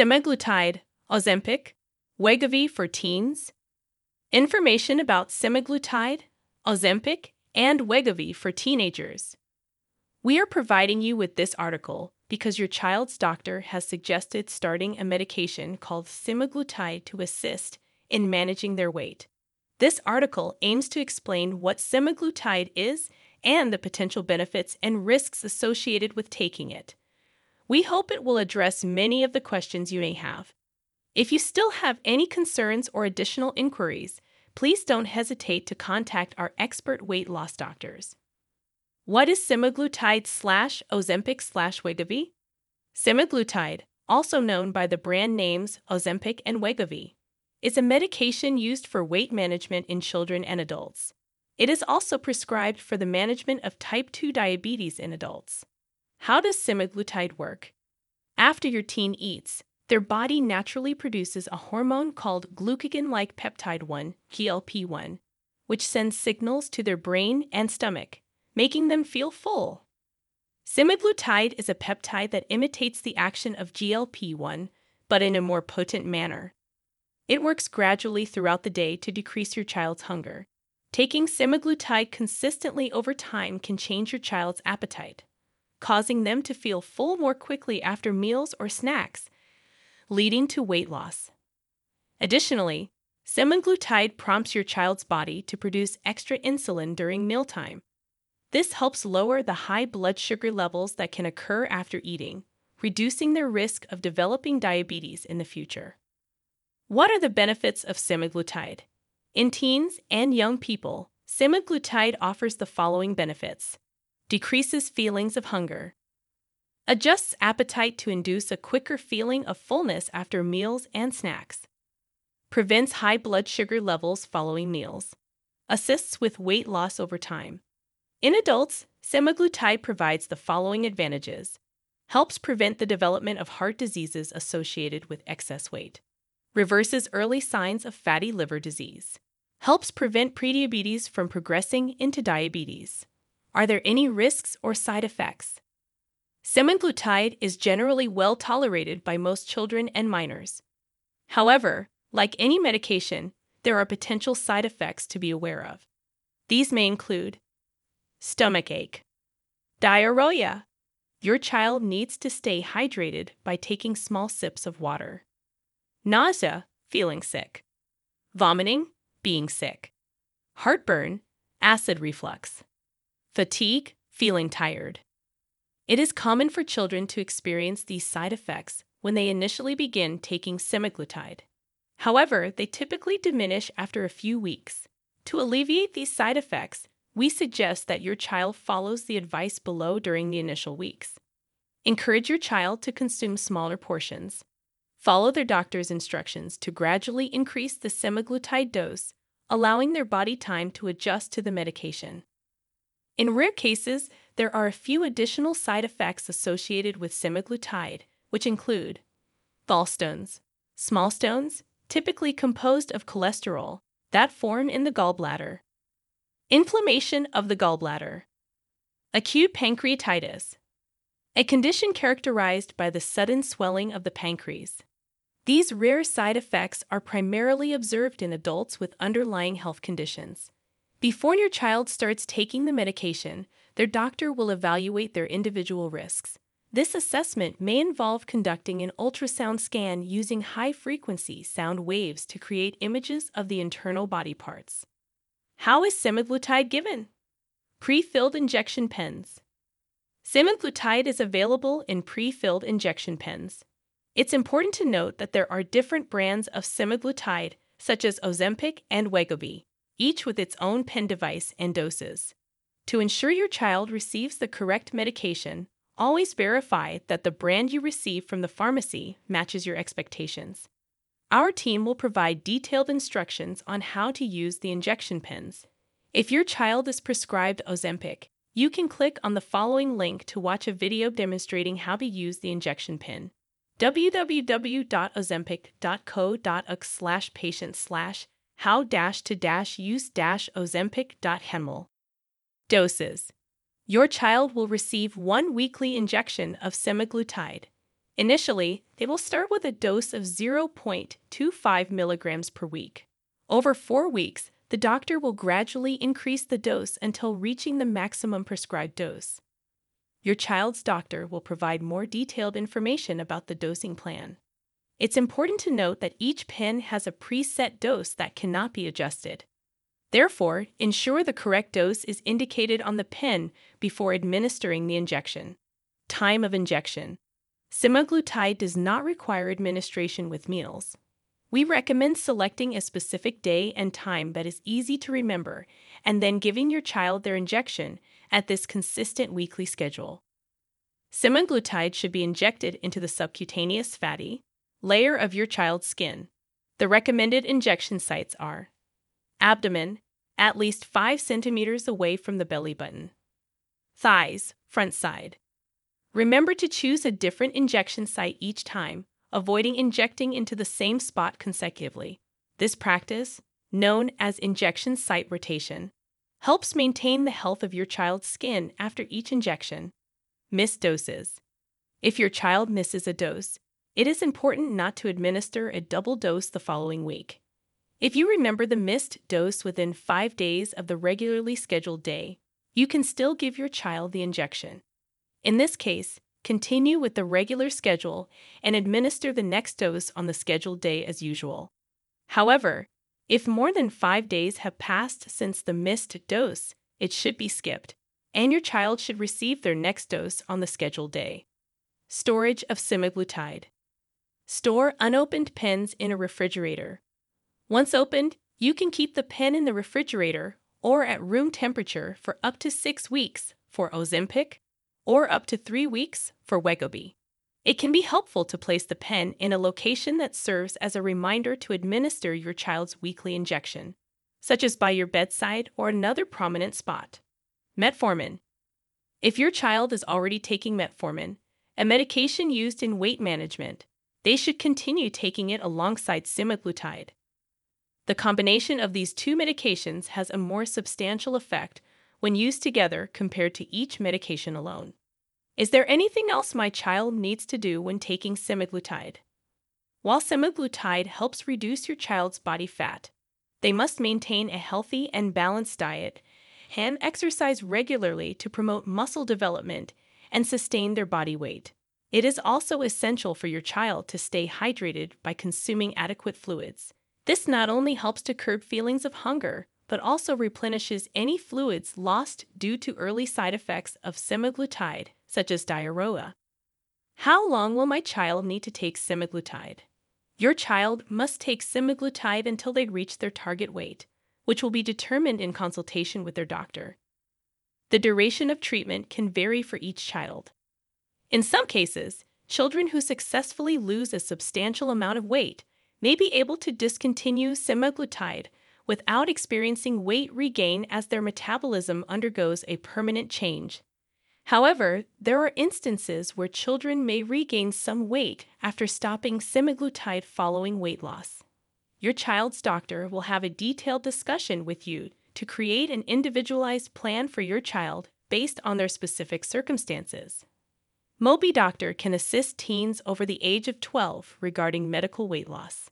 semaglutide, Ozempic, Wegovy for teens. Information about semaglutide, Ozempic, and Wegovy for teenagers. We are providing you with this article because your child's doctor has suggested starting a medication called semaglutide to assist in managing their weight. This article aims to explain what semaglutide is and the potential benefits and risks associated with taking it. We hope it will address many of the questions you may have. If you still have any concerns or additional inquiries, please don't hesitate to contact our expert weight loss doctors. What is semaglutide slash Ozempic slash Wegovy? Semaglutide, also known by the brand names Ozempic and Wegovy, is a medication used for weight management in children and adults. It is also prescribed for the management of type 2 diabetes in adults. How does semaglutide work? After your teen eats, their body naturally produces a hormone called glucagon like peptide 1, GLP 1, which sends signals to their brain and stomach, making them feel full. Semaglutide is a peptide that imitates the action of GLP 1, but in a more potent manner. It works gradually throughout the day to decrease your child's hunger. Taking semaglutide consistently over time can change your child's appetite causing them to feel full more quickly after meals or snacks, leading to weight loss. Additionally, semaglutide prompts your child's body to produce extra insulin during mealtime. This helps lower the high blood sugar levels that can occur after eating, reducing their risk of developing diabetes in the future. What are the benefits of semaglutide? In teens and young people, semaglutide offers the following benefits decreases feelings of hunger, adjusts appetite to induce a quicker feeling of fullness after meals and snacks, prevents high blood sugar levels following meals, assists with weight loss over time. In adults, semaglutide provides the following advantages helps prevent the development of heart diseases associated with excess weight, reverses early signs of fatty liver disease, helps prevent prediabetes from progressing into diabetes. Are there any risks or side effects? Semaglutide is generally well tolerated by most children and minors. However, like any medication, there are potential side effects to be aware of. These may include stomach ache, diarrhea. Your child needs to stay hydrated by taking small sips of water. Nausea, feeling sick. Vomiting, being sick. Heartburn, acid reflux. Fatigue, feeling tired. It is common for children to experience these side effects when they initially begin taking semaglutide. However, they typically diminish after a few weeks. To alleviate these side effects, we suggest that your child follows the advice below during the initial weeks. Encourage your child to consume smaller portions. Follow their doctor's instructions to gradually increase the semaglutide dose, allowing their body time to adjust to the medication. In rare cases, there are a few additional side effects associated with semaglutide, which include gallstones, small stones, typically composed of cholesterol, that form in the gallbladder, inflammation of the gallbladder, acute pancreatitis, a condition characterized by the sudden swelling of the pancreas. These rare side effects are primarily observed in adults with underlying health conditions. Before your child starts taking the medication, their doctor will evaluate their individual risks. This assessment may involve conducting an ultrasound scan using high frequency sound waves to create images of the internal body parts. How is semaglutide given? Pre filled injection pens. Semaglutide is available in pre filled injection pens. It's important to note that there are different brands of semaglutide, such as Ozempic and Wegovy each with its own pen device and doses. To ensure your child receives the correct medication, always verify that the brand you receive from the pharmacy matches your expectations. Our team will provide detailed instructions on how to use the injection pens. If your child is prescribed Ozempic, you can click on the following link to watch a video demonstrating how to use the injection pen www.ozempic.co.uk slash patient slash how dash to dash use dash ozempic.hemel. Doses. Your child will receive one weekly injection of semaglutide. Initially, they will start with a dose of 0.25 milligrams per week. Over four weeks, the doctor will gradually increase the dose until reaching the maximum prescribed dose. Your child's doctor will provide more detailed information about the dosing plan. It's important to note that each pen has a preset dose that cannot be adjusted. Therefore, ensure the correct dose is indicated on the pen before administering the injection. Time of injection. Semaglutide does not require administration with meals. We recommend selecting a specific day and time that is easy to remember and then giving your child their injection at this consistent weekly schedule. Semaglutide should be injected into the subcutaneous fatty layer of your child's skin. The recommended injection sites are abdomen, at least 5 centimeters away from the belly button, thighs, front side, Remember to choose a different injection site each time, avoiding injecting into the same spot consecutively. This practice, known as injection site rotation, helps maintain the health of your child's skin after each injection. Missed doses. If your child misses a dose, it is important not to administer a double dose the following week. If you remember the missed dose within five days of the regularly scheduled day, you can still give your child the injection. In this case, continue with the regular schedule and administer the next dose on the scheduled day as usual. However, if more than five days have passed since the missed dose, it should be skipped, and your child should receive their next dose on the scheduled day. Storage of semaglutide. Store unopened pens in a refrigerator. Once opened, you can keep the pen in the refrigerator or at room temperature for up to six weeks for Ozempic, or up to three weeks for Wegovy. It can be helpful to place the pen in a location that serves as a reminder to administer your child's weekly injection, such as by your bedside or another prominent spot. Metformin. If your child is already taking metformin, a medication used in weight management, they should continue taking it alongside semaglutide. The combination of these two medications has a more substantial effect when used together compared to each medication alone. Is there anything else my child needs to do when taking semaglutide? While semaglutide helps reduce your child's body fat, they must maintain a healthy and balanced diet and exercise regularly to promote muscle development and sustain their body weight. It is also essential for your child to stay hydrated by consuming adequate fluids. This not only helps to curb feelings of hunger, but also replenishes any fluids lost due to early side effects of semaglutide, such as diarrhea. How long will my child need to take semaglutide? Your child must take semaglutide until they reach their target weight, which will be determined in consultation with their doctor. The duration of treatment can vary for each child. In some cases, children who successfully lose a substantial amount of weight may be able to discontinue semaglutide without experiencing weight regain as their metabolism undergoes a permanent change. However, there are instances where children may regain some weight after stopping semaglutide following weight loss. Your child's doctor will have a detailed discussion with you to create an individualized plan for your child based on their specific circumstances. Mobi Doctor can assist teens over the age of 12 regarding medical weight loss.